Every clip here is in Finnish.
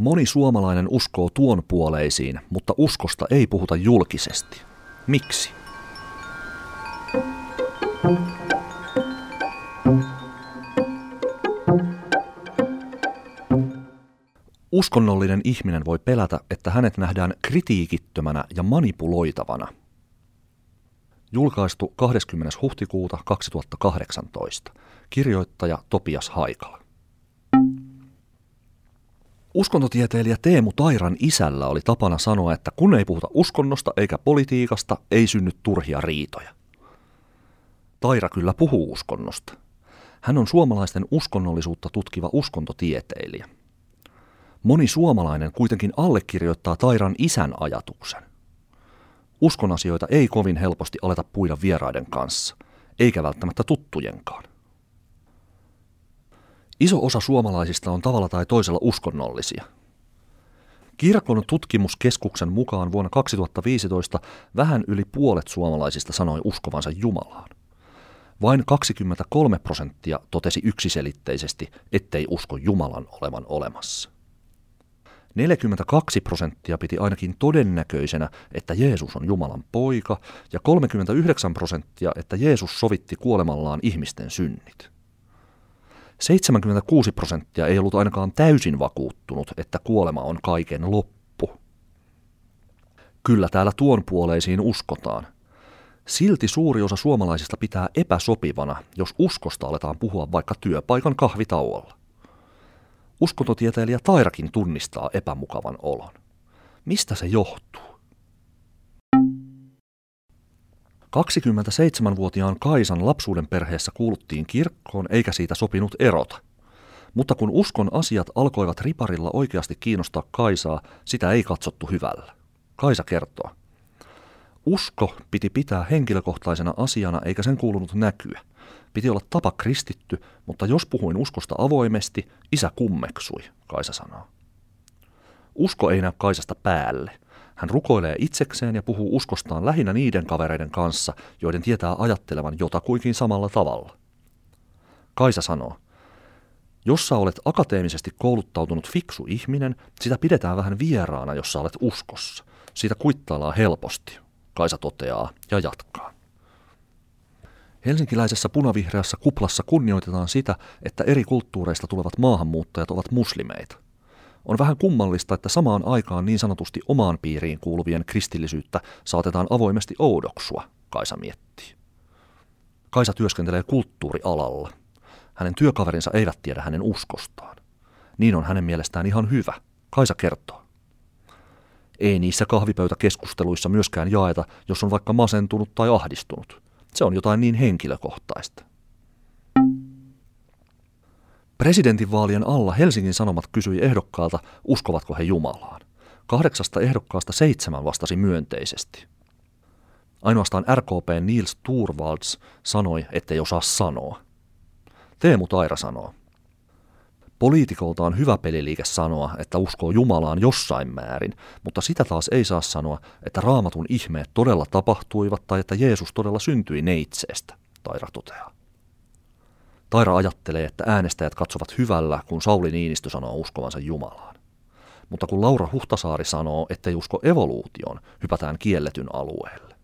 Moni suomalainen uskoo tuon puoleisiin, mutta uskosta ei puhuta julkisesti. Miksi? Uskonnollinen ihminen voi pelätä, että hänet nähdään kritiikittömänä ja manipuloitavana. Julkaistu 20. huhtikuuta 2018. Kirjoittaja Topias Haikala. Uskontotieteilijä Teemu Tairan isällä oli tapana sanoa, että kun ei puhuta uskonnosta eikä politiikasta, ei synny turhia riitoja. Taira kyllä puhuu uskonnosta. Hän on suomalaisten uskonnollisuutta tutkiva uskontotieteilijä. Moni suomalainen kuitenkin allekirjoittaa Tairan isän ajatuksen. Uskon asioita ei kovin helposti aleta puida vieraiden kanssa, eikä välttämättä tuttujenkaan. Iso osa suomalaisista on tavalla tai toisella uskonnollisia. Kirkon tutkimuskeskuksen mukaan vuonna 2015 vähän yli puolet suomalaisista sanoi uskovansa Jumalaan. Vain 23 prosenttia totesi yksiselitteisesti, ettei usko Jumalan olevan olemassa. 42 prosenttia piti ainakin todennäköisenä, että Jeesus on Jumalan poika, ja 39 prosenttia, että Jeesus sovitti kuolemallaan ihmisten synnit. 76 prosenttia ei ollut ainakaan täysin vakuuttunut, että kuolema on kaiken loppu. Kyllä täällä tuon puoleisiin uskotaan. Silti suuri osa suomalaisista pitää epäsopivana, jos uskosta aletaan puhua vaikka työpaikan kahvitauolla. Uskontotieteilijä Tairakin tunnistaa epämukavan olon. Mistä se johtuu? 27-vuotiaan Kaisan lapsuuden perheessä kuuluttiin kirkkoon eikä siitä sopinut erota. Mutta kun uskon asiat alkoivat riparilla oikeasti kiinnostaa Kaisaa, sitä ei katsottu hyvällä. Kaisa kertoo. Usko piti pitää henkilökohtaisena asiana eikä sen kuulunut näkyä. Piti olla tapa kristitty, mutta jos puhuin uskosta avoimesti, isä kummeksui, Kaisa sanoo. Usko ei näy Kaisasta päälle. Hän rukoilee itsekseen ja puhuu uskostaan lähinnä niiden kavereiden kanssa, joiden tietää ajattelevan jotakuinkin samalla tavalla. Kaisa sanoo, jos sä olet akateemisesti kouluttautunut fiksu ihminen, sitä pidetään vähän vieraana, jos sä olet uskossa. Siitä kuittaillaan helposti, Kaisa toteaa ja jatkaa. Helsinkiläisessä punavihreässä kuplassa kunnioitetaan sitä, että eri kulttuureista tulevat maahanmuuttajat ovat muslimeita. On vähän kummallista, että samaan aikaan niin sanotusti omaan piiriin kuuluvien kristillisyyttä saatetaan avoimesti oudoksua, Kaisa miettii. Kaisa työskentelee kulttuurialalla. Hänen työkaverinsa eivät tiedä hänen uskostaan. Niin on hänen mielestään ihan hyvä, Kaisa kertoo. Ei niissä kahvipöytäkeskusteluissa myöskään jaeta, jos on vaikka masentunut tai ahdistunut. Se on jotain niin henkilökohtaista. Presidentinvaalien alla Helsingin Sanomat kysyi ehdokkaalta, uskovatko he Jumalaan. Kahdeksasta ehdokkaasta seitsemän vastasi myönteisesti. Ainoastaan RKP Niels Turvalds sanoi, ettei osaa sanoa. Teemu Taira sanoo. Poliitikolta on hyvä peliliike sanoa, että uskoo Jumalaan jossain määrin, mutta sitä taas ei saa sanoa, että raamatun ihmeet todella tapahtuivat tai että Jeesus todella syntyi neitseestä, Taira toteaa. Taira ajattelee, että äänestäjät katsovat hyvällä, kun Sauli Niinistö sanoo uskovansa Jumalaan. Mutta kun Laura Huhtasaari sanoo, ettei usko evoluutioon, hypätään kielletyn alueelle.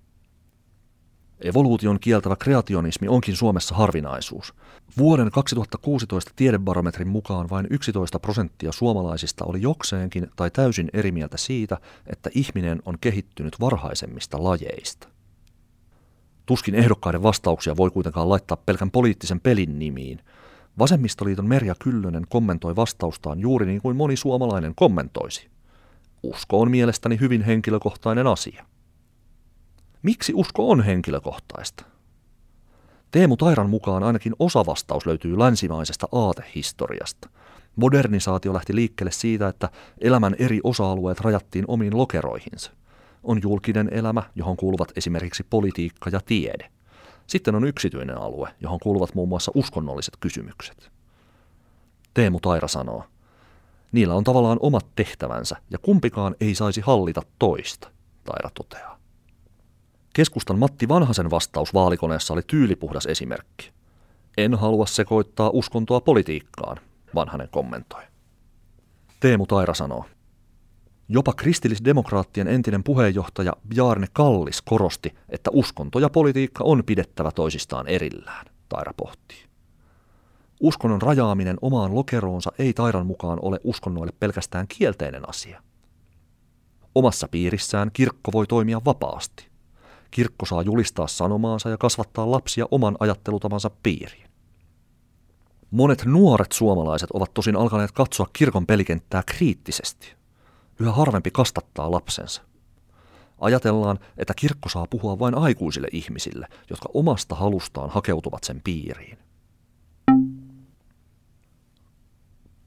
Evoluution kieltävä kreationismi onkin Suomessa harvinaisuus. Vuoden 2016 tiedebarometrin mukaan vain 11 prosenttia suomalaisista oli jokseenkin tai täysin eri mieltä siitä, että ihminen on kehittynyt varhaisemmista lajeista. Tuskin ehdokkaiden vastauksia voi kuitenkaan laittaa pelkän poliittisen pelin nimiin. Vasemmistoliiton Merja Kyllönen kommentoi vastaustaan juuri niin kuin moni suomalainen kommentoisi. Usko on mielestäni hyvin henkilökohtainen asia. Miksi usko on henkilökohtaista? Teemu Tairan mukaan ainakin osa vastaus löytyy länsimaisesta aatehistoriasta. Modernisaatio lähti liikkeelle siitä, että elämän eri osa-alueet rajattiin omiin lokeroihinsa – on julkinen elämä, johon kuuluvat esimerkiksi politiikka ja tiede. Sitten on yksityinen alue, johon kuuluvat muun muassa uskonnolliset kysymykset. Teemu Taira sanoo, niillä on tavallaan omat tehtävänsä ja kumpikaan ei saisi hallita toista, Taira toteaa. Keskustan Matti Vanhasen vastaus vaalikoneessa oli tyylipuhdas esimerkki. En halua sekoittaa uskontoa politiikkaan, Vanhanen kommentoi. Teemu Taira sanoo. Jopa kristillisdemokraattien entinen puheenjohtaja Bjarne Kallis korosti, että uskonto ja politiikka on pidettävä toisistaan erillään, Taira pohtii. Uskonnon rajaaminen omaan lokeroonsa ei Tairan mukaan ole uskonnoille pelkästään kielteinen asia. Omassa piirissään kirkko voi toimia vapaasti. Kirkko saa julistaa sanomaansa ja kasvattaa lapsia oman ajattelutavansa piiriin. Monet nuoret suomalaiset ovat tosin alkaneet katsoa kirkon pelikenttää kriittisesti. Yhä harvempi kastattaa lapsensa. Ajatellaan, että kirkko saa puhua vain aikuisille ihmisille, jotka omasta halustaan hakeutuvat sen piiriin.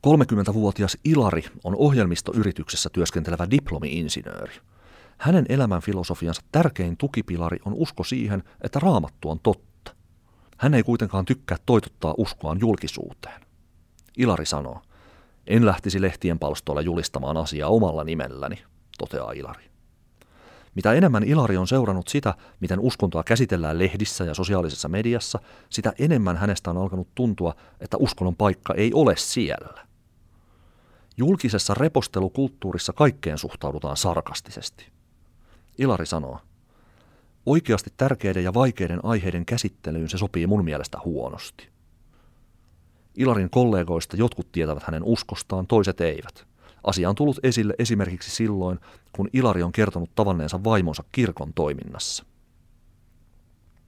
30-vuotias Ilari on ohjelmistoyrityksessä työskentelevä diplomi-insinööri. Hänen elämänfilosofiansa tärkein tukipilari on usko siihen, että raamattu on totta. Hän ei kuitenkaan tykkää toitottaa uskoaan julkisuuteen. Ilari sanoo, en lähtisi lehtien palstoilla julistamaan asiaa omalla nimelläni, toteaa Ilari. Mitä enemmän Ilari on seurannut sitä, miten uskontoa käsitellään lehdissä ja sosiaalisessa mediassa, sitä enemmän hänestä on alkanut tuntua, että uskonnon paikka ei ole siellä. Julkisessa repostelukulttuurissa kaikkeen suhtaudutaan sarkastisesti. Ilari sanoo, oikeasti tärkeiden ja vaikeiden aiheiden käsittelyyn se sopii mun mielestä huonosti. Ilarin kollegoista jotkut tietävät hänen uskostaan, toiset eivät. Asia on tullut esille esimerkiksi silloin, kun Ilari on kertonut tavanneensa vaimonsa kirkon toiminnassa.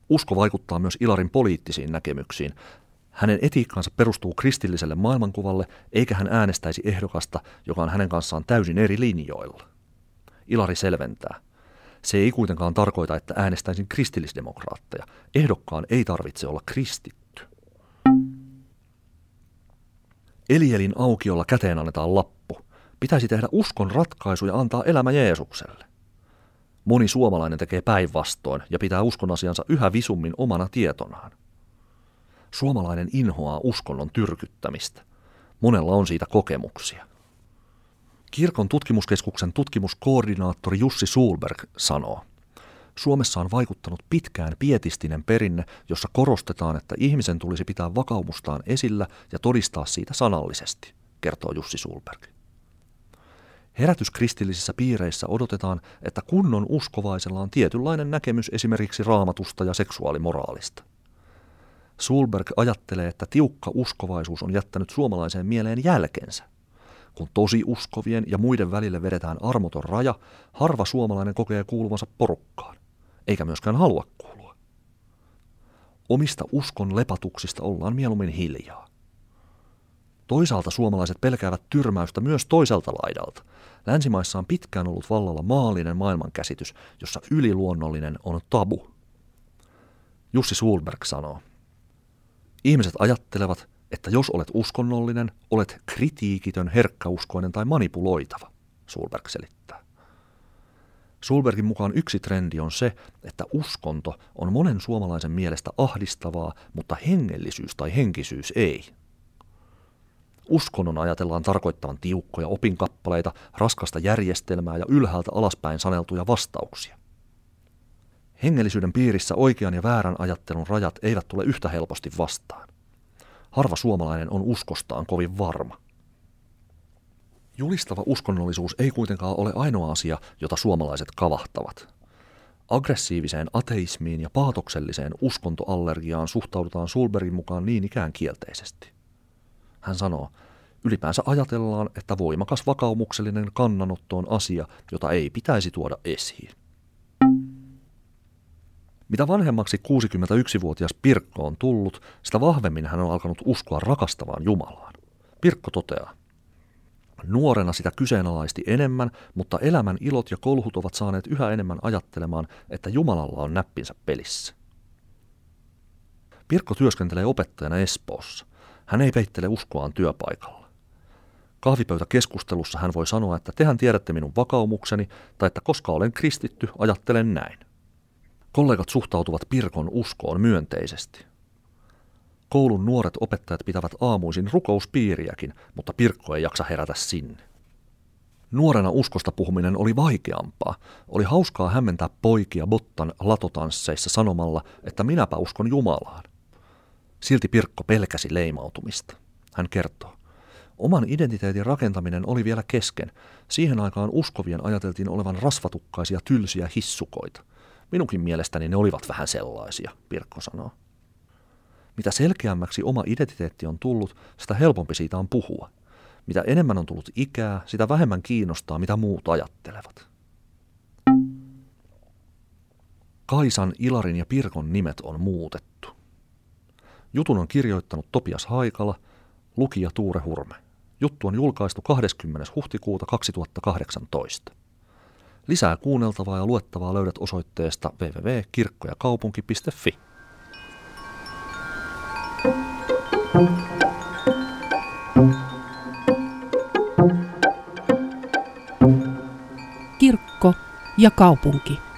Usko vaikuttaa myös Ilarin poliittisiin näkemyksiin, hänen etiikkansa perustuu kristilliselle maailmankuvalle, eikä hän äänestäisi ehdokasta, joka on hänen kanssaan täysin eri linjoilla. Ilari selventää. Se ei kuitenkaan tarkoita, että äänestäisin kristillisdemokraatteja. Ehdokkaan ei tarvitse olla kristitty. Elielin aukiolla käteen annetaan lappu. Pitäisi tehdä uskon ratkaisu ja antaa elämä Jeesukselle. Moni suomalainen tekee päinvastoin ja pitää uskon asiansa yhä visummin omana tietonaan. Suomalainen inhoaa uskonnon tyrkyttämistä. Monella on siitä kokemuksia. Kirkon tutkimuskeskuksen tutkimuskoordinaattori Jussi Sulberg sanoo, Suomessa on vaikuttanut pitkään pietistinen perinne, jossa korostetaan, että ihmisen tulisi pitää vakaumustaan esillä ja todistaa siitä sanallisesti, kertoo Jussi Sulberg. Herätyskristillisissä piireissä odotetaan, että kunnon uskovaisella on tietynlainen näkemys esimerkiksi raamatusta ja seksuaalimoraalista. Sulberg ajattelee, että tiukka uskovaisuus on jättänyt suomalaiseen mieleen jälkensä. Kun tosi uskovien ja muiden välille vedetään armoton raja, harva suomalainen kokee kuuluvansa porukkaan, eikä myöskään halua kuulua. Omista uskon lepatuksista ollaan mieluummin hiljaa. Toisaalta suomalaiset pelkäävät tyrmäystä myös toiselta laidalta. Länsimaissa on pitkään ollut vallalla maallinen maailmankäsitys, jossa yliluonnollinen on tabu. Jussi Sulberg sanoo, Ihmiset ajattelevat, että jos olet uskonnollinen, olet kritiikitön, herkkäuskoinen tai manipuloitava, Sulberg selittää. Sulbergin mukaan yksi trendi on se, että uskonto on monen suomalaisen mielestä ahdistavaa, mutta hengellisyys tai henkisyys ei. Uskonnon ajatellaan tarkoittavan tiukkoja opinkappaleita, raskasta järjestelmää ja ylhäältä alaspäin saneltuja vastauksia. Hengellisyyden piirissä oikean ja väärän ajattelun rajat eivät tule yhtä helposti vastaan. Harva suomalainen on uskostaan kovin varma. Julistava uskonnollisuus ei kuitenkaan ole ainoa asia, jota suomalaiset kavahtavat. Aggressiiviseen ateismiin ja paatokselliseen uskontoallergiaan suhtaudutaan Sulberin mukaan niin ikään kielteisesti. Hän sanoo, ylipäänsä ajatellaan, että voimakas vakaumuksellinen kannanotto on asia, jota ei pitäisi tuoda esiin. Mitä vanhemmaksi 61-vuotias Pirkko on tullut, sitä vahvemmin hän on alkanut uskoa rakastavaan Jumalaan. Pirkko toteaa, Nuorena sitä kyseenalaisti enemmän, mutta elämän ilot ja kolhut ovat saaneet yhä enemmän ajattelemaan, että Jumalalla on näppinsä pelissä. Pirkko työskentelee opettajana Espoossa. Hän ei peittele uskoaan työpaikalla. Kahvipöytäkeskustelussa hän voi sanoa, että tehän tiedätte minun vakaumukseni, tai että koska olen kristitty, ajattelen näin. Kollegat suhtautuvat Pirkon uskoon myönteisesti. Koulun nuoret opettajat pitävät aamuisin rukouspiiriäkin, mutta Pirkko ei jaksa herätä sinne. Nuorena uskosta puhuminen oli vaikeampaa. Oli hauskaa hämmentää poikia Bottan latotansseissa sanomalla, että minäpä uskon Jumalaan. Silti Pirkko pelkäsi leimautumista. Hän kertoo. Oman identiteetin rakentaminen oli vielä kesken. Siihen aikaan uskovien ajateltiin olevan rasvatukkaisia tylsiä hissukoita. Minunkin mielestäni ne olivat vähän sellaisia, Pirkko sanoo. Mitä selkeämmäksi oma identiteetti on tullut, sitä helpompi siitä on puhua. Mitä enemmän on tullut ikää, sitä vähemmän kiinnostaa, mitä muut ajattelevat. Kaisan, Ilarin ja Pirkon nimet on muutettu. Jutun on kirjoittanut Topias Haikala, lukija Tuure Hurme. Juttu on julkaistu 20. huhtikuuta 2018. Lisää kuunneltavaa ja luettavaa löydät osoitteesta www.kirkkojakaupunki.fi. Kirkko ja kaupunki.